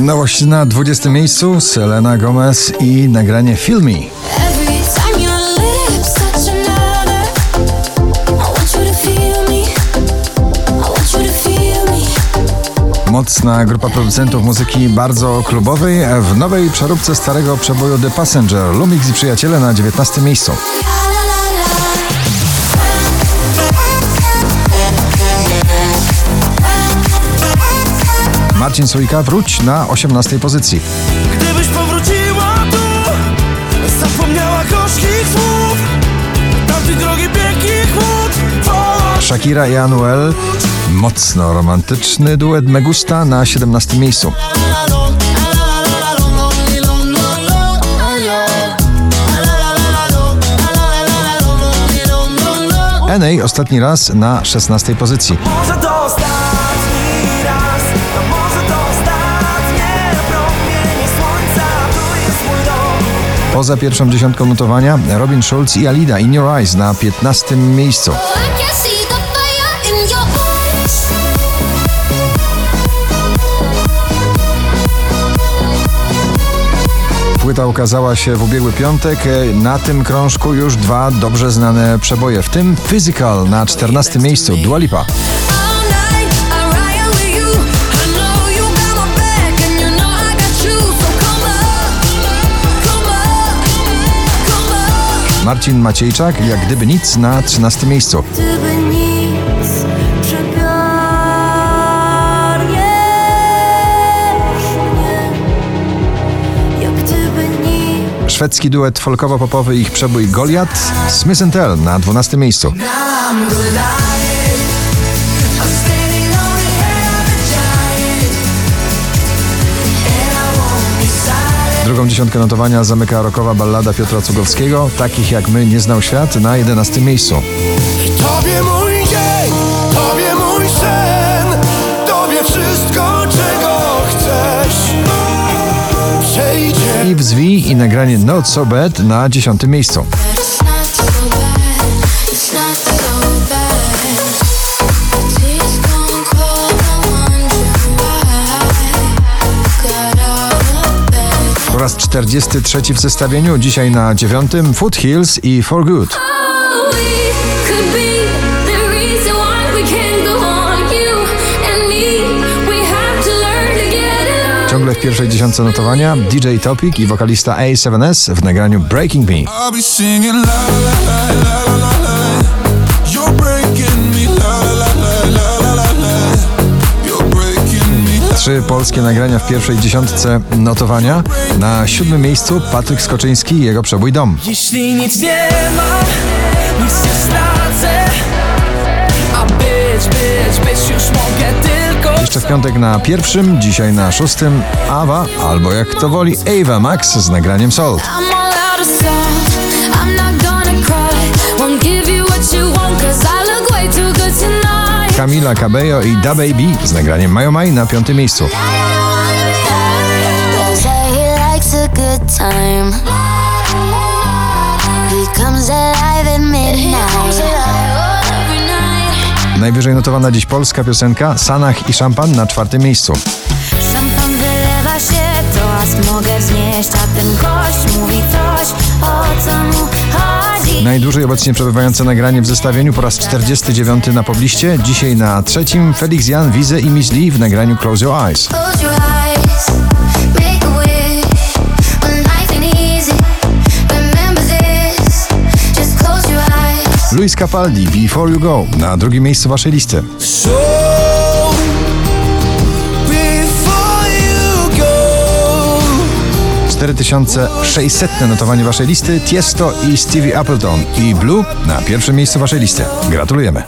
Nowość na 20 miejscu Selena Gomez i nagranie Feel Me. Every time your lips touch another, I want you to feel me. I want you to feel me. Mocna grupa producentów muzyki bardzo klubowej w nowej przeróbce starego przeboju The Passenger. Lumix i przyjaciele na 19 miejscu. Marcin Sójka wróć na 18 pozycji. Gdybyś powróciła tu Zapomniała gorzkich słów Tamtej drogi pięknych chłód Shakira i Anuel. Mocno romantyczny duet Megusta na 17 miejscu. NA ostatni raz na 16 pozycji. Może Poza pierwszą dziesiątką notowania Robin Schulz i Alida In Your Eyes na 15 miejscu. Płyta ukazała się w ubiegły piątek. Na tym krążku już dwa dobrze znane przeboje, w tym Physical na 14 miejscu Dua Lipa. Marcin Maciejczak, jak gdyby nic na 13 miejscu. Szwedzki duet folkowo-popowy ich przebój Goliat, Smith Tell na 12 miejscu. Drugą dziesiątkę notowania zamyka rokowa ballada Piotra Cugowskiego, takich jak my nie znał świat na 11 miejscu. Tobie mój dzień, Tobie mój sen Tobie wszystko, czego chcesz Przejdzie I wzwij i nagranie Not So Bad na 10 miejscu. Po raz 43 w zestawieniu, dzisiaj na 9 Foothills i For Good. Ciągle w pierwszej dziesiątce notowania DJ Topic i wokalista A7S w nagraniu Breaking Me. Trzy polskie nagrania w pierwszej dziesiątce notowania. Na siódmym miejscu Patryk Skoczyński i jego przebój Dom. Jeśli nic nie mam, nic nie stracę A być, być, być już mogę tylko Jeszcze w piątek na pierwszym, dzisiaj na szóstym Awa, albo jak to woli Ava Max z nagraniem Salt. Camila Cabello i Da Baby z nagraniem Mayo Mai na piątym miejscu. Najwyżej notowana dziś polska piosenka Sanach i Szampan na czwartym miejscu. Najdłużej obecnie przebywające nagranie w zestawieniu po raz 49 na pobliście. Dzisiaj na trzecim Felix Jan, Wize i Miss Lee w nagraniu Your Eyes. Close your eyes. Luis Capaldi, Before You Go na drugim miejscu waszej listy. 4600 notowanie waszej listy Tiesto i Stevie Appleton i Blue na pierwszym miejscu waszej listy. Gratulujemy.